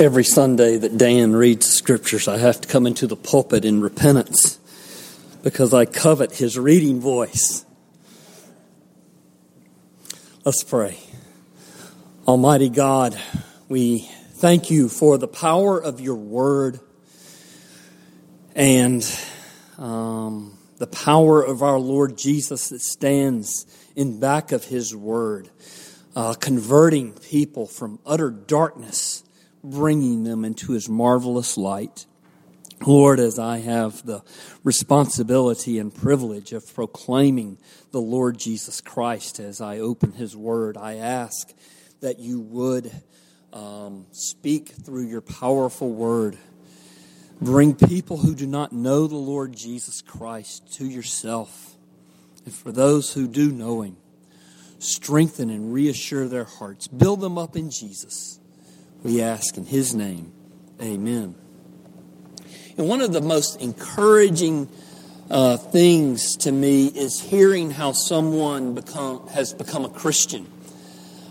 Every Sunday that Dan reads the scriptures, I have to come into the pulpit in repentance because I covet his reading voice. Let's pray. Almighty God, we thank you for the power of your word and um, the power of our Lord Jesus that stands in back of his word, uh, converting people from utter darkness bringing them into his marvelous light. Lord, as I have the responsibility and privilege of proclaiming the Lord Jesus Christ as I open his word, I ask that you would um, speak through your powerful word. Bring people who do not know the Lord Jesus Christ to yourself. And for those who do know him, strengthen and reassure their hearts. Build them up in Jesus. We ask in His name. Amen. And one of the most encouraging uh, things to me is hearing how someone become, has become a Christian.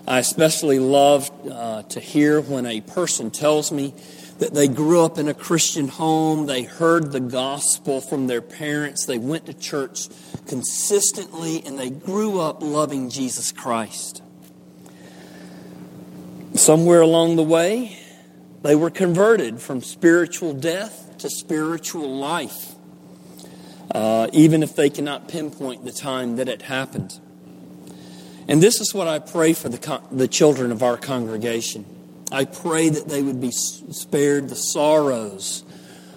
I especially love uh, to hear when a person tells me that they grew up in a Christian home, they heard the gospel from their parents, they went to church consistently, and they grew up loving Jesus Christ. Somewhere along the way, they were converted from spiritual death to spiritual life, uh, even if they cannot pinpoint the time that it happened. And this is what I pray for the, con- the children of our congregation. I pray that they would be spared the sorrows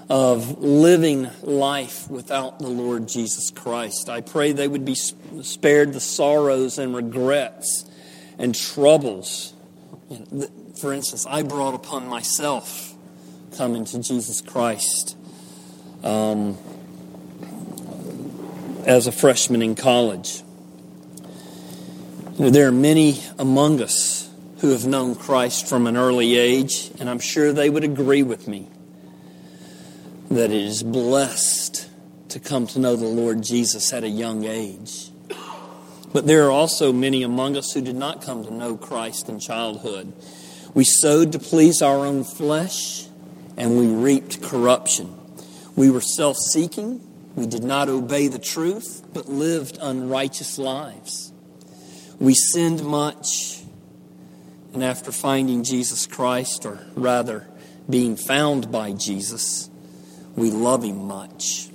of living life without the Lord Jesus Christ. I pray they would be spared the sorrows and regrets and troubles for instance, I brought upon myself coming to Jesus Christ um, as a freshman in college. You know, there are many among us who have known Christ from an early age, and I'm sure they would agree with me that it is blessed to come to know the Lord Jesus at a young age. But there are also many among us who did not come to know Christ in childhood. We sowed to please our own flesh, and we reaped corruption. We were self seeking. We did not obey the truth, but lived unrighteous lives. We sinned much, and after finding Jesus Christ, or rather being found by Jesus, we love Him much.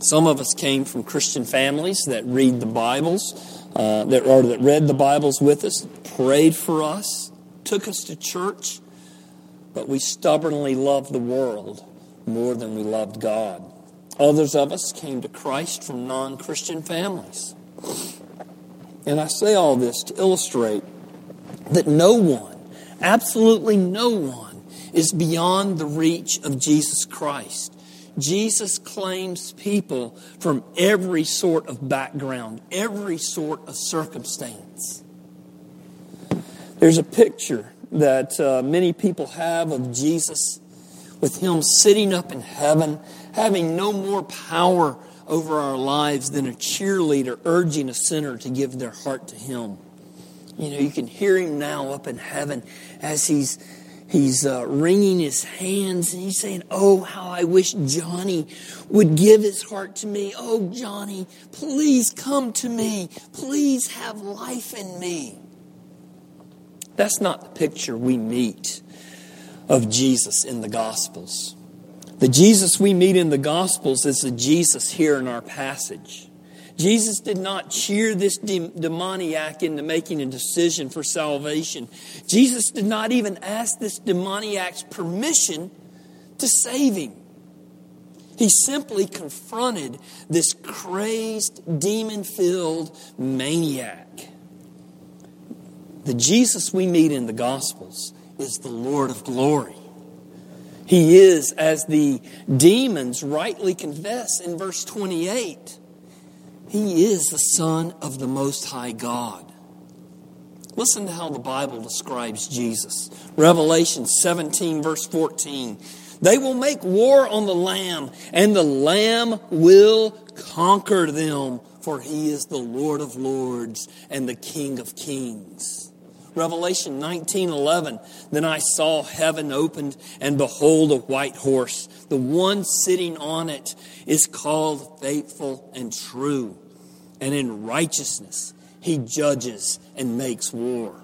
Some of us came from Christian families that read the Bibles, uh, that, or that read the Bibles with us, prayed for us, took us to church, but we stubbornly loved the world more than we loved God. Others of us came to Christ from non Christian families. And I say all this to illustrate that no one, absolutely no one, is beyond the reach of Jesus Christ. Jesus claims people from every sort of background, every sort of circumstance. There's a picture that uh, many people have of Jesus with him sitting up in heaven, having no more power over our lives than a cheerleader urging a sinner to give their heart to him. You know, you can hear him now up in heaven as he's he's uh, wringing his hands and he's saying, Oh, how I wish Johnny would give his heart to me. Oh, Johnny, please come to me. Please have life in me. That's not the picture we meet of Jesus in the Gospels. The Jesus we meet in the Gospels is the Jesus here in our passage. Jesus did not cheer this demoniac into making a decision for salvation. Jesus did not even ask this demoniac's permission to save him. He simply confronted this crazed, demon filled maniac. The Jesus we meet in the Gospels is the Lord of glory. He is, as the demons rightly confess in verse 28, he is the Son of the Most High God. Listen to how the Bible describes Jesus. Revelation 17, verse 14. They will make war on the Lamb, and the Lamb will conquer them, for he is the Lord of lords and the King of kings. Revelation 19 11. Then I saw heaven opened, and behold, a white horse. The one sitting on it is called faithful and true, and in righteousness he judges and makes war.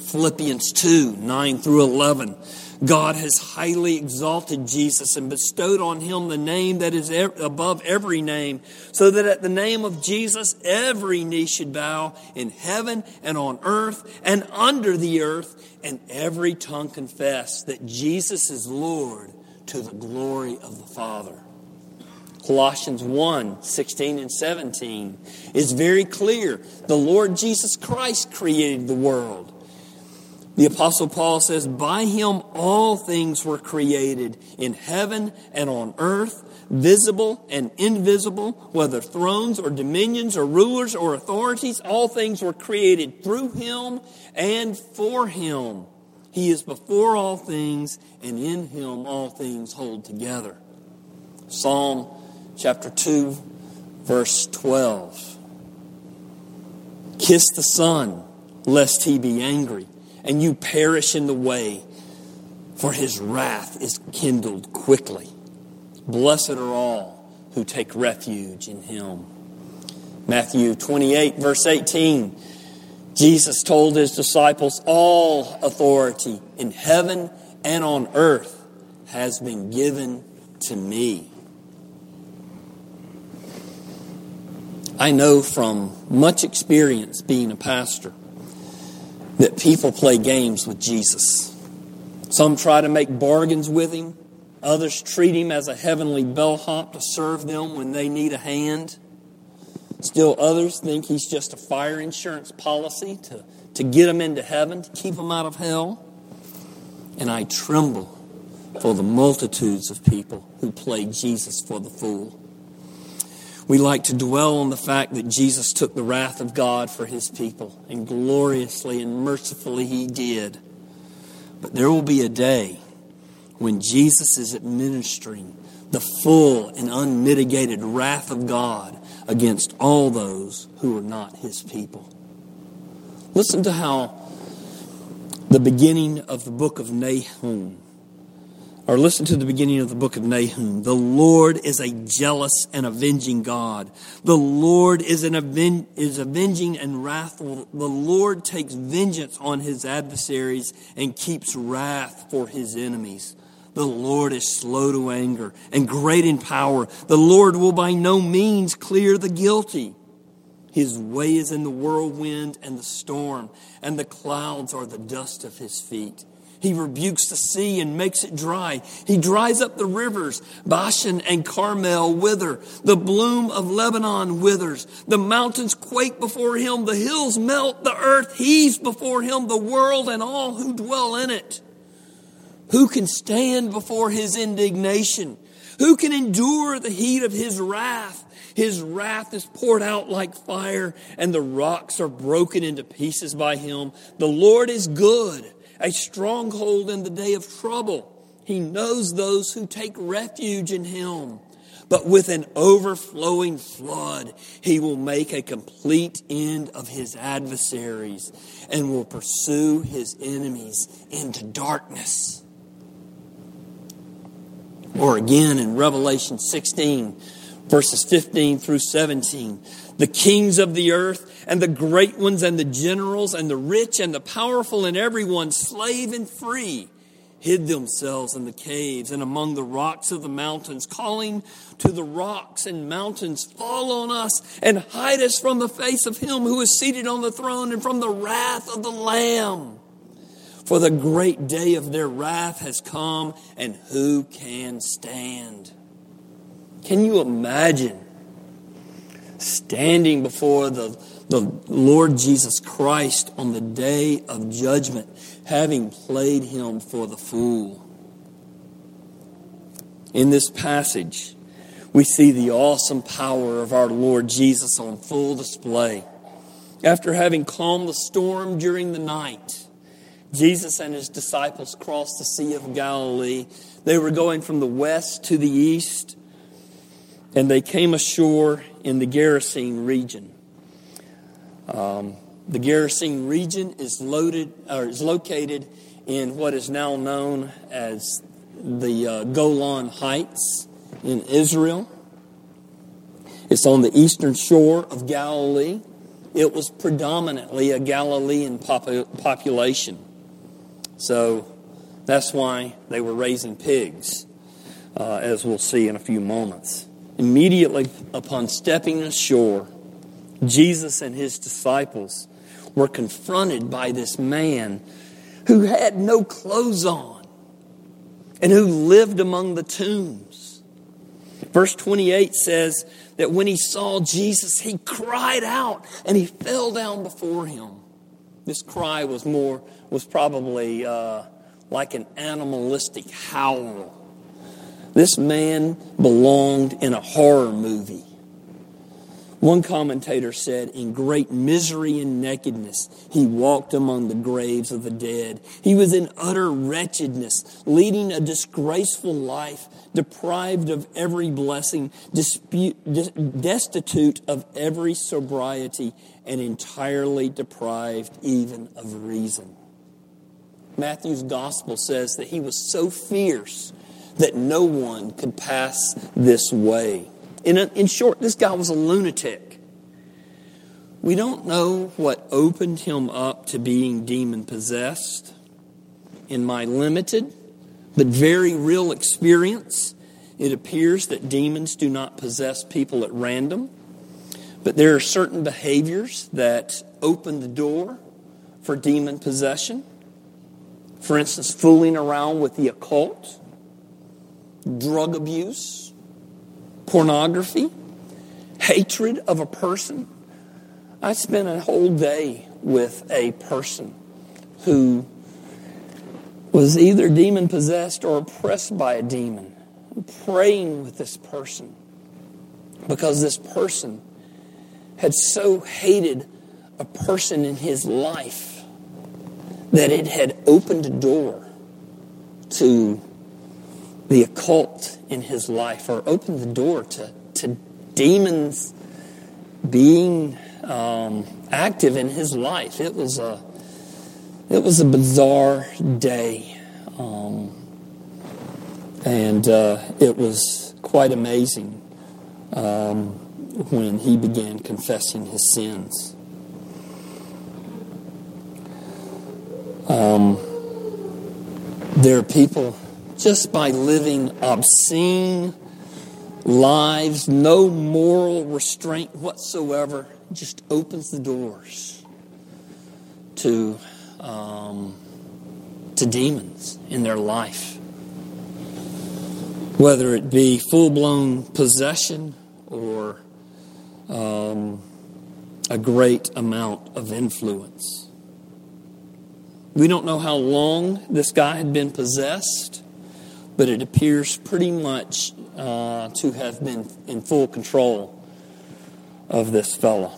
Philippians 2 9 through 11. God has highly exalted Jesus and bestowed on him the name that is above every name, so that at the name of Jesus every knee should bow in heaven and on earth and under the earth, and every tongue confess that Jesus is Lord to the glory of the Father. Colossians 1 16 and 17 is very clear. The Lord Jesus Christ created the world. The Apostle Paul says, By him all things were created in heaven and on earth, visible and invisible, whether thrones or dominions or rulers or authorities, all things were created through him and for him. He is before all things, and in him all things hold together. Psalm chapter 2, verse 12. Kiss the Son, lest he be angry and you perish in the way, for his wrath is kindled quickly. Blessed are all who take refuge in him. Matthew 28, verse 18. Jesus told his disciples, All authority in heaven and on earth has been given to me. I know from much experience being a pastor that people play games with Jesus. Some try to make bargains with him. Others treat him as a heavenly bellhop to serve them when they need a hand. Still others think he's just a fire insurance policy to, to get them into heaven, to keep them out of hell. And I tremble for the multitudes of people who play Jesus for the fool. We like to dwell on the fact that Jesus took the wrath of God for his people, and gloriously and mercifully he did. But there will be a day when Jesus is administering the full and unmitigated wrath of God against all those who are not his people. Listen to how the beginning of the book of Nahum or listen to the beginning of the book of Nahum. The Lord is a jealous and avenging God. The Lord is an aven- is avenging and wrathful. The Lord takes vengeance on his adversaries and keeps wrath for his enemies. The Lord is slow to anger and great in power. The Lord will by no means clear the guilty. His way is in the whirlwind and the storm, and the clouds are the dust of his feet. He rebukes the sea and makes it dry. He dries up the rivers. Bashan and Carmel wither. The bloom of Lebanon withers. The mountains quake before him. The hills melt. The earth heaves before him. The world and all who dwell in it. Who can stand before his indignation? Who can endure the heat of his wrath? His wrath is poured out like fire, and the rocks are broken into pieces by him. The Lord is good a stronghold in the day of trouble. He knows those who take refuge in him. But with an overflowing flood, he will make a complete end of his adversaries and will pursue his enemies into darkness. Or again in Revelation 16, verses 15 through 17 the kings of the earth and the great ones and the generals and the rich and the powerful and everyone, slave and free, hid themselves in the caves and among the rocks of the mountains, calling to the rocks and mountains, Fall on us and hide us from the face of him who is seated on the throne and from the wrath of the Lamb. For the great day of their wrath has come, and who can stand? Can you imagine standing before the, the Lord Jesus Christ on the day of judgment, having played him for the fool. In this passage, we see the awesome power of our Lord Jesus on full display. After having calmed the storm during the night, Jesus and his disciples crossed the Sea of Galilee. They were going from the west to the east, and they came ashore in the Gerasene region. Um, The Gerasene region is, loaded, or is located in what is now known as the uh, Golan Heights in Israel. It's on the eastern shore of Galilee. It was predominantly a Galilean population. So that's why they were raising pigs, uh, as we'll see in a few moments. Immediately upon stepping ashore, Jesus and his disciples were confronted by this man who had no clothes on and who lived among the tombs. Verse 28 says that when he saw Jesus, he cried out and he fell down before him. This cry was more, was probably uh, like an animalistic howl. This man belonged in a horror movie. One commentator said, In great misery and nakedness, he walked among the graves of the dead. He was in utter wretchedness, leading a disgraceful life, deprived of every blessing, destitute of every sobriety, and entirely deprived even of reason. Matthew's gospel says that he was so fierce that no one could pass this way. In, a, in short, this guy was a lunatic. We don't know what opened him up to being demon possessed. In my limited but very real experience, it appears that demons do not possess people at random, but there are certain behaviors that open the door for demon possession. For instance, fooling around with the occult, drug abuse, pornography, hatred of a person. I spent a whole day with a person who was either demon possessed or oppressed by a demon, praying with this person because this person had so hated a person in his life that it had opened a door to the occult in his life or opened the door to, to demons being um, active in his life. It was a, it was a bizarre day. Um, and uh, it was quite amazing um, when he began confessing his sins. Um, there are people just by living obscene lives, no moral restraint whatsoever, just opens the doors to um, to demons in their life. Whether it be full blown possession or um, a great amount of influence. We don't know how long this guy had been possessed but it appears pretty much uh, to have been in full control of this fellow.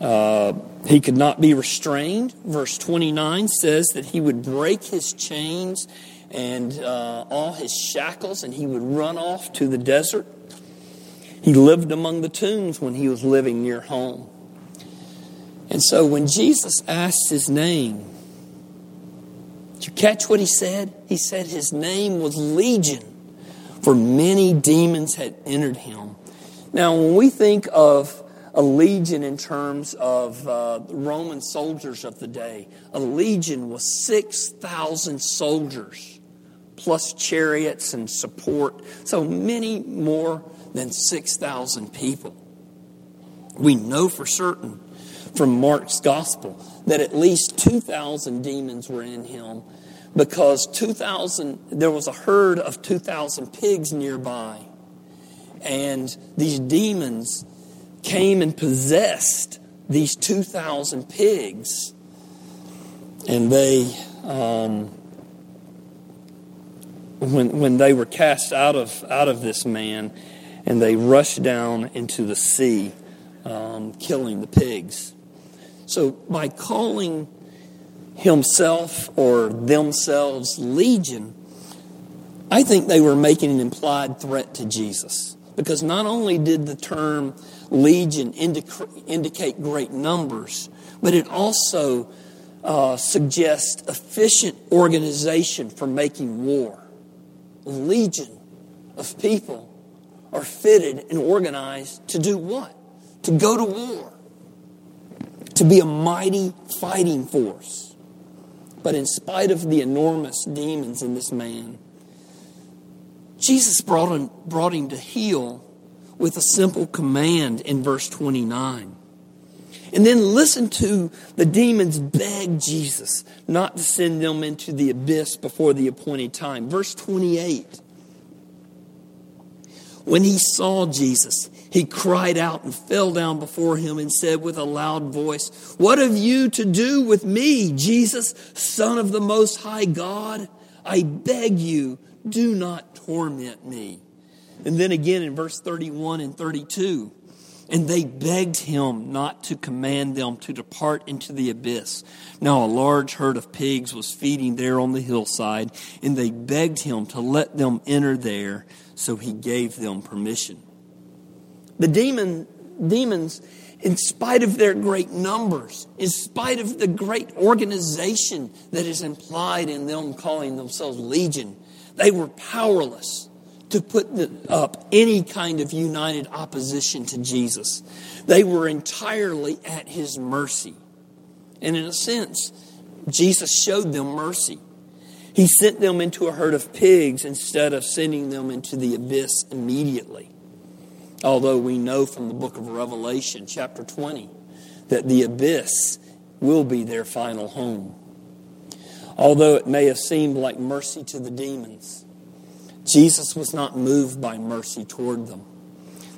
Uh, he could not be restrained. Verse 29 says that he would break his chains and uh, all his shackles, and he would run off to the desert. He lived among the tombs when he was living near home. And so when Jesus asked his name, you catch what he said? He said his name was Legion, for many demons had entered him. Now, when we think of a legion in terms of uh, Roman soldiers of the day, a legion was 6,000 soldiers, plus chariots and support. So many more than 6,000 people. We know for certain from Mark's gospel that at least 2,000 demons were in him because 2,000, there was a herd of 2,000 pigs nearby. And these demons came and possessed these 2,000 pigs. And they, um, when, when they were cast out of, out of this man, and they rushed down into the sea, um, killing the pigs. So, by calling himself or themselves legion, I think they were making an implied threat to Jesus. Because not only did the term legion indicate great numbers, but it also uh, suggests efficient organization for making war. A legion of people are fitted and organized to do what? To go to war, to be a mighty fighting force. But in spite of the enormous demons in this man, Jesus brought him, brought him to heal with a simple command in verse 29. And then listen to the demons beg Jesus not to send them into the abyss before the appointed time. Verse 28. When he saw Jesus, he cried out and fell down before him and said with a loud voice, What have you to do with me, Jesus, Son of the Most High God? I beg you, do not torment me. And then again in verse 31 and 32, and they begged him not to command them to depart into the abyss. Now, a large herd of pigs was feeding there on the hillside, and they begged him to let them enter there, so he gave them permission. The demon, demons, in spite of their great numbers, in spite of the great organization that is implied in them calling themselves legion, they were powerless to put up any kind of united opposition to Jesus. They were entirely at his mercy. And in a sense, Jesus showed them mercy. He sent them into a herd of pigs instead of sending them into the abyss immediately. Although we know from the book of Revelation, chapter 20, that the abyss will be their final home. Although it may have seemed like mercy to the demons, Jesus was not moved by mercy toward them.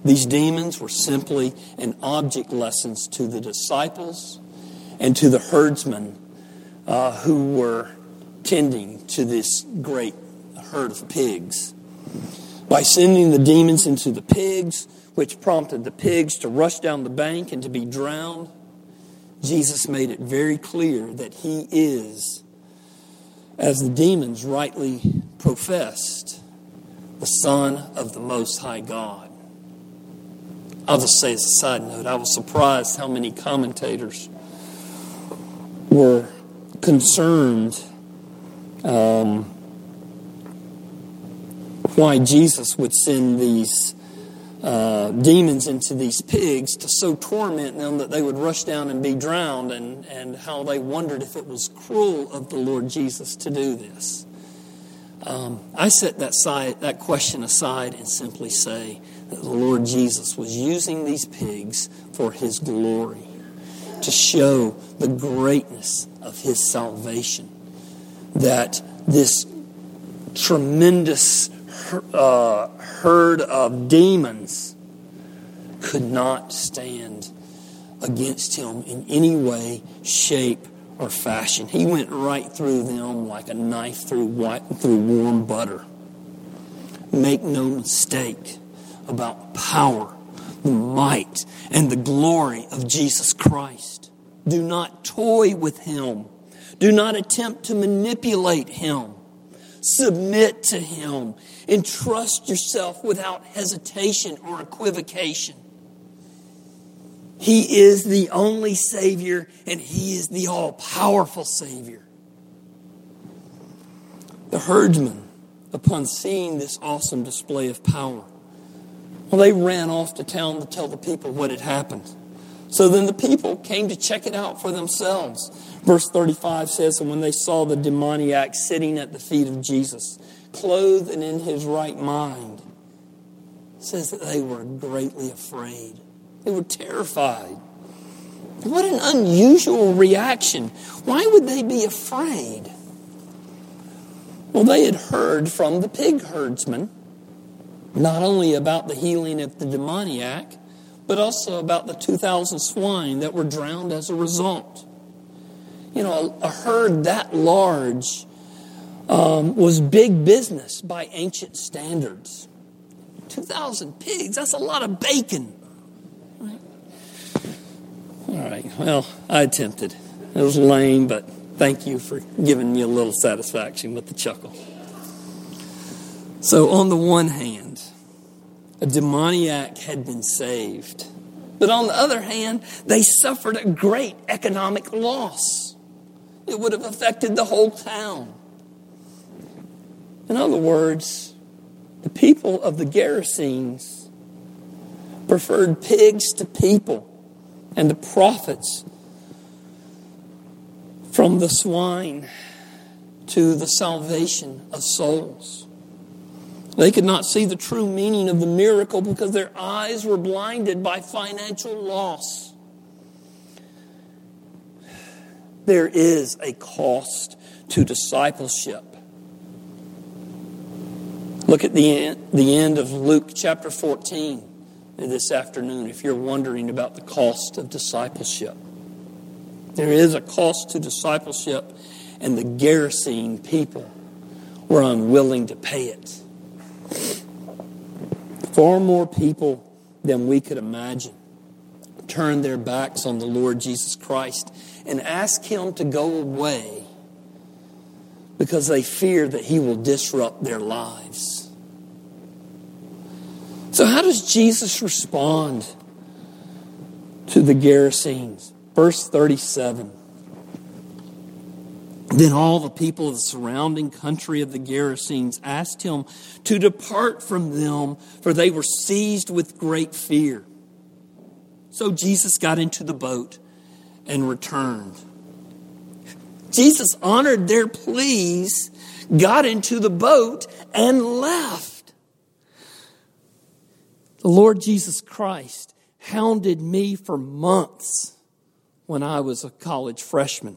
These demons were simply an object lessons to the disciples and to the herdsmen uh, who were tending to this great herd of pigs. By sending the demons into the pigs, which prompted the pigs to rush down the bank and to be drowned, Jesus made it very clear that he is, as the demons rightly professed, the Son of the Most High God. I'll just say as a side note, I was surprised how many commentators were concerned um, why Jesus would send these uh, demons into these pigs to so torment them that they would rush down and be drowned, and, and how they wondered if it was cruel of the Lord Jesus to do this. Um, I set that, side, that question aside and simply say that the Lord Jesus was using these pigs for his glory, to show the greatness of his salvation. That this tremendous uh, herd of demons could not stand against him in any way, shape, or fashion. He went right through them like a knife through, white, through warm butter. Make no mistake about power, the might, and the glory of Jesus Christ. Do not toy with him. Do not attempt to manipulate him. Submit to him. Entrust yourself without hesitation or equivocation. He is the only Savior, and He is the all powerful Savior. The herdsmen, upon seeing this awesome display of power, well, they ran off to town to tell the people what had happened. So then the people came to check it out for themselves. Verse 35 says, And when they saw the demoniac sitting at the feet of Jesus, clothed and in his right mind, says that they were greatly afraid. They were terrified. What an unusual reaction. Why would they be afraid? Well, they had heard from the pig herdsman not only about the healing of the demoniac, but also about the 2,000 swine that were drowned as a result. You know, a, a herd that large um, was big business by ancient standards. 2,000 pigs, that's a lot of bacon. All right. Well, I attempted. It was lame, but thank you for giving me a little satisfaction with the chuckle. So, on the one hand, A demoniac had been saved. But on the other hand, they suffered a great economic loss. It would have affected the whole town. In other words, the people of the Gerasenes preferred pigs to people and the profits from the swine to the salvation of souls. They could not see the true meaning of the miracle because their eyes were blinded by financial loss. There is a cost to discipleship. Look at the end, the end of Luke chapter 14 this afternoon if you're wondering about the cost of discipleship. There is a cost to discipleship, and the Gerasene people were unwilling to pay it. Far more people than we could imagine turn their backs on the Lord Jesus Christ and ask Him to go away because they fear that He will disrupt their lives. So, how does Jesus respond to the Gerasenes? Verse 37. Then all the people of the surrounding country of the Gerasenes asked him to depart from them, for they were seized with great fear. So Jesus got into the boat and returned. Jesus honored their pleas, got into the boat, and left. The Lord Jesus Christ hounded me for months when I was a college freshman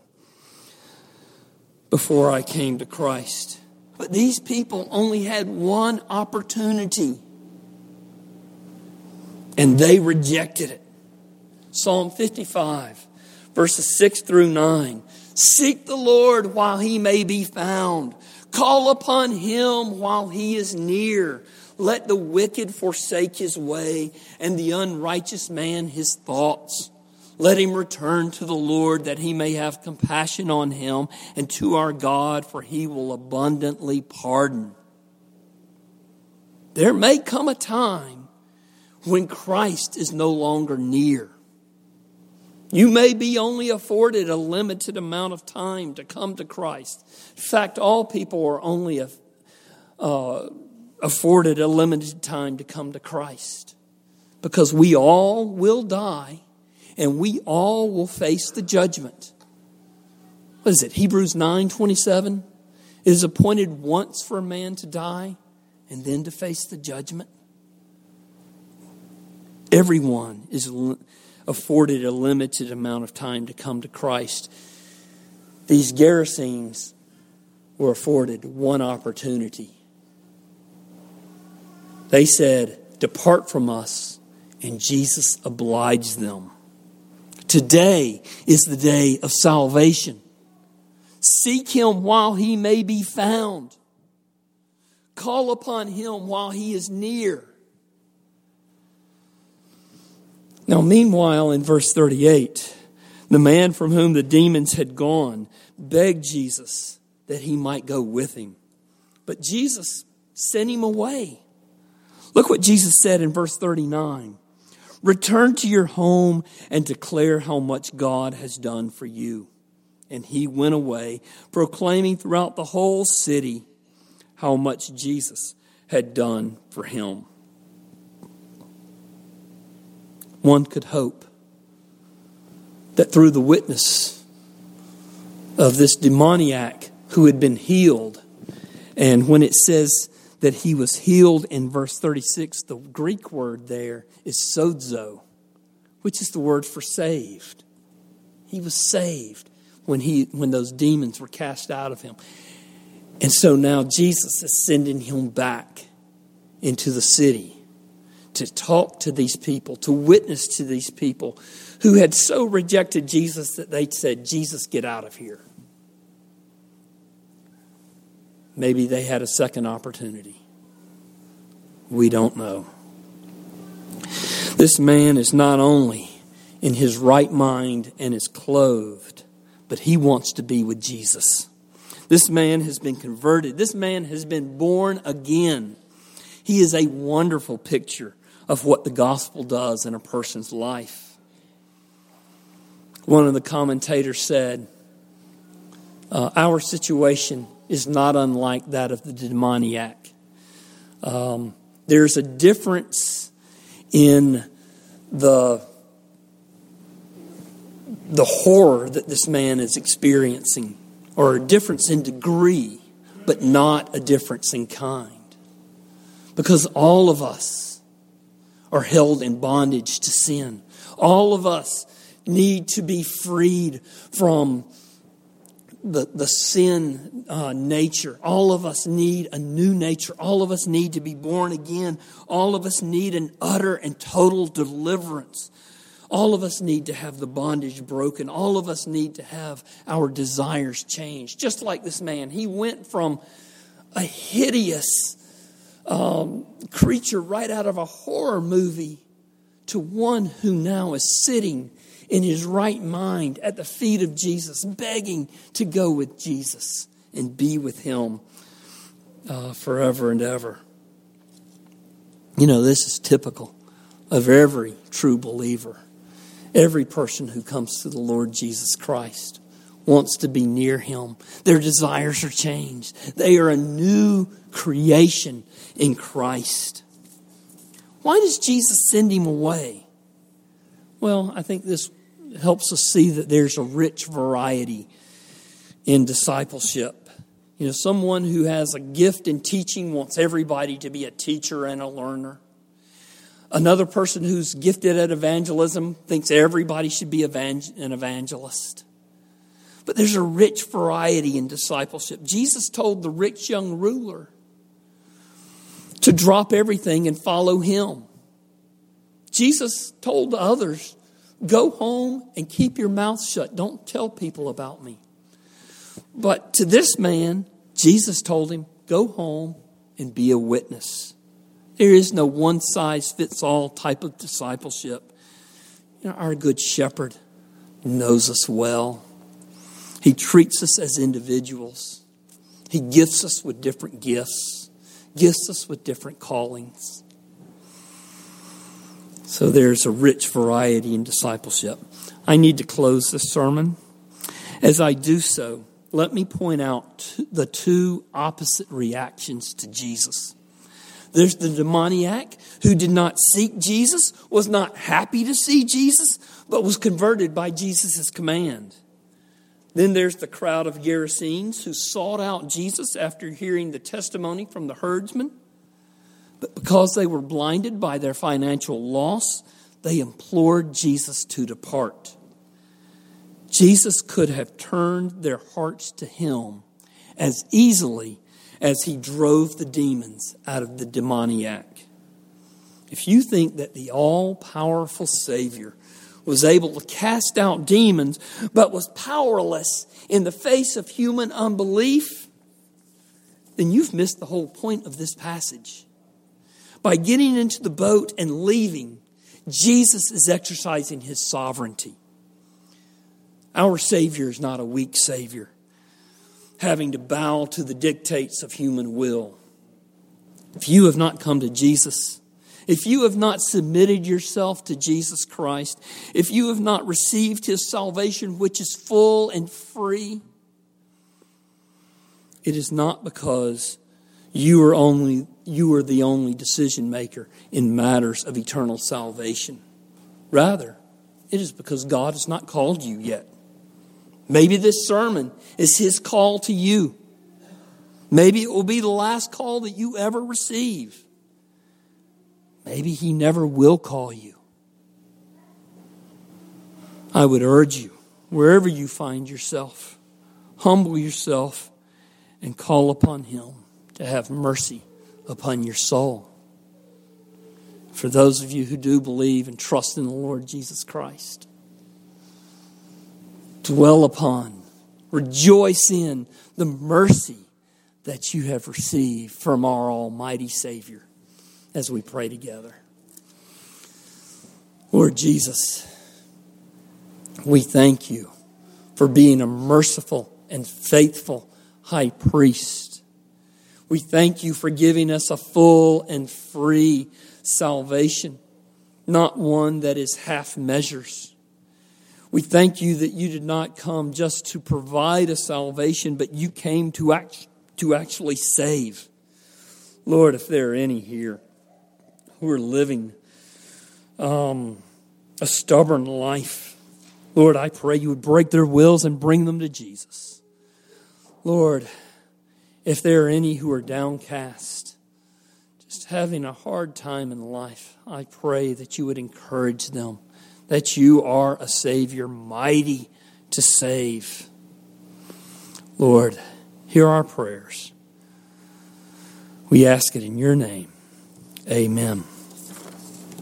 before I came to Christ. But these people only had one opportunity, and they rejected it. Psalm 55, verses 6 through 9. Seek the Lord while he may be found. Call upon him while he is near. Let the wicked forsake his way, and the unrighteous man his thoughts. Let him return to the Lord that he may have compassion on him and to our God, for he will abundantly pardon. There may come a time when Christ is no longer near. You may be only afforded a limited amount of time to come to Christ. In fact, all people are only uh, afforded a limited time to come to Christ because we all will die and we all will face the judgment. What is it? Hebrews 9:27. It is appointed once for a man to die and then to face the judgment. Everyone is afforded a limited amount of time to come to Christ. These Gerasenes were afforded one opportunity. They said, Depart from us, and Jesus obliged them. Today is the day of salvation. Seek him while he may be found. Call upon him while he is near. Now, meanwhile, in verse 38, the man from whom the demons had gone begged Jesus that he might go with him. But Jesus sent him away. Look what Jesus said in verse 39 Return to your home and declare how much God has done for you. And he went away, proclaiming throughout the whole city how much Jesus had done for him. One could hope that through the witness of this demoniac who had been healed, and when it says that he was healed in verse 36, the Greek word there is sozo, which is the word for saved. He was saved when, he, when those demons were cast out of him. And so now Jesus is sending him back into the city to talk to these people, to witness to these people who had so rejected Jesus that they said, Jesus, get out of here. Maybe they had a second opportunity. We don't know. This man is not only in his right mind and is clothed, but he wants to be with Jesus. This man has been converted. This man has been born again. He is a wonderful picture of what the gospel does in a person's life. One of the commentators said, uh, Our situation is not unlike that of the demoniac. Um, there's a difference in the the horror that this man is experiencing, or a difference in degree, but not a difference in kind. Because all of us are held in bondage to sin. All of us need to be freed from the, the sin uh, nature. All of us need a new nature. All of us need to be born again. All of us need an utter and total deliverance. All of us need to have the bondage broken. All of us need to have our desires changed. Just like this man, he went from a hideous um, creature right out of a horror movie to one who now is sitting in his right mind at the feet of Jesus, begging to go with Jesus and be with him uh, forever and ever. You know, this is typical of every true believer. Every person who comes to the Lord Jesus Christ wants to be near him. Their desires are changed. They are a new creation in Christ. Why does Jesus send him away? Well, I think this helps us see that there's a rich variety in discipleship. You know, someone who has a gift in teaching wants everybody to be a teacher and a learner. Another person who's gifted at evangelism thinks everybody should be an evangelist. But there's a rich variety in discipleship. Jesus told the rich young ruler to drop everything and follow him. Jesus told others Go home and keep your mouth shut. Don't tell people about me. But to this man, Jesus told him, Go home and be a witness. There is no one size fits all type of discipleship. You know, our good shepherd knows us well. He treats us as individuals. He gifts us with different gifts, gifts us with different callings. So there's a rich variety in discipleship. I need to close this sermon. As I do so, let me point out the two opposite reactions to Jesus. There's the demoniac who did not seek Jesus, was not happy to see Jesus, but was converted by Jesus' command. Then there's the crowd of Gerasenes who sought out Jesus after hearing the testimony from the herdsman but because they were blinded by their financial loss, they implored Jesus to depart. Jesus could have turned their hearts to him as easily as he drove the demons out of the demoniac. If you think that the all powerful Savior was able to cast out demons but was powerless in the face of human unbelief, then you've missed the whole point of this passage. By getting into the boat and leaving, Jesus is exercising his sovereignty. Our Savior is not a weak Savior, having to bow to the dictates of human will. If you have not come to Jesus, if you have not submitted yourself to Jesus Christ, if you have not received his salvation, which is full and free, it is not because you are only you are the only decision maker in matters of eternal salvation. Rather, it is because God has not called you yet. Maybe this sermon is his call to you. Maybe it will be the last call that you ever receive. Maybe he never will call you. I would urge you, wherever you find yourself, humble yourself and call upon him to have mercy upon your soul. For those of you who do believe and trust in the Lord Jesus Christ, dwell upon, rejoice in the mercy that you have received from our Almighty Savior as we pray together. Lord Jesus, we thank you for being a merciful and faithful high priest We thank you for giving us a full and free salvation, not one that is half measures. We thank you that you did not come just to provide a salvation, but you came to, act, to actually save. Lord, if there are any here who are living um, a stubborn life, Lord, I pray you would break their wills and bring them to Jesus. Lord, if there are any who are downcast, just having a hard time in life, I pray that you would encourage them that you are a Savior mighty to save. Lord, hear our prayers. We ask it in your name. Amen.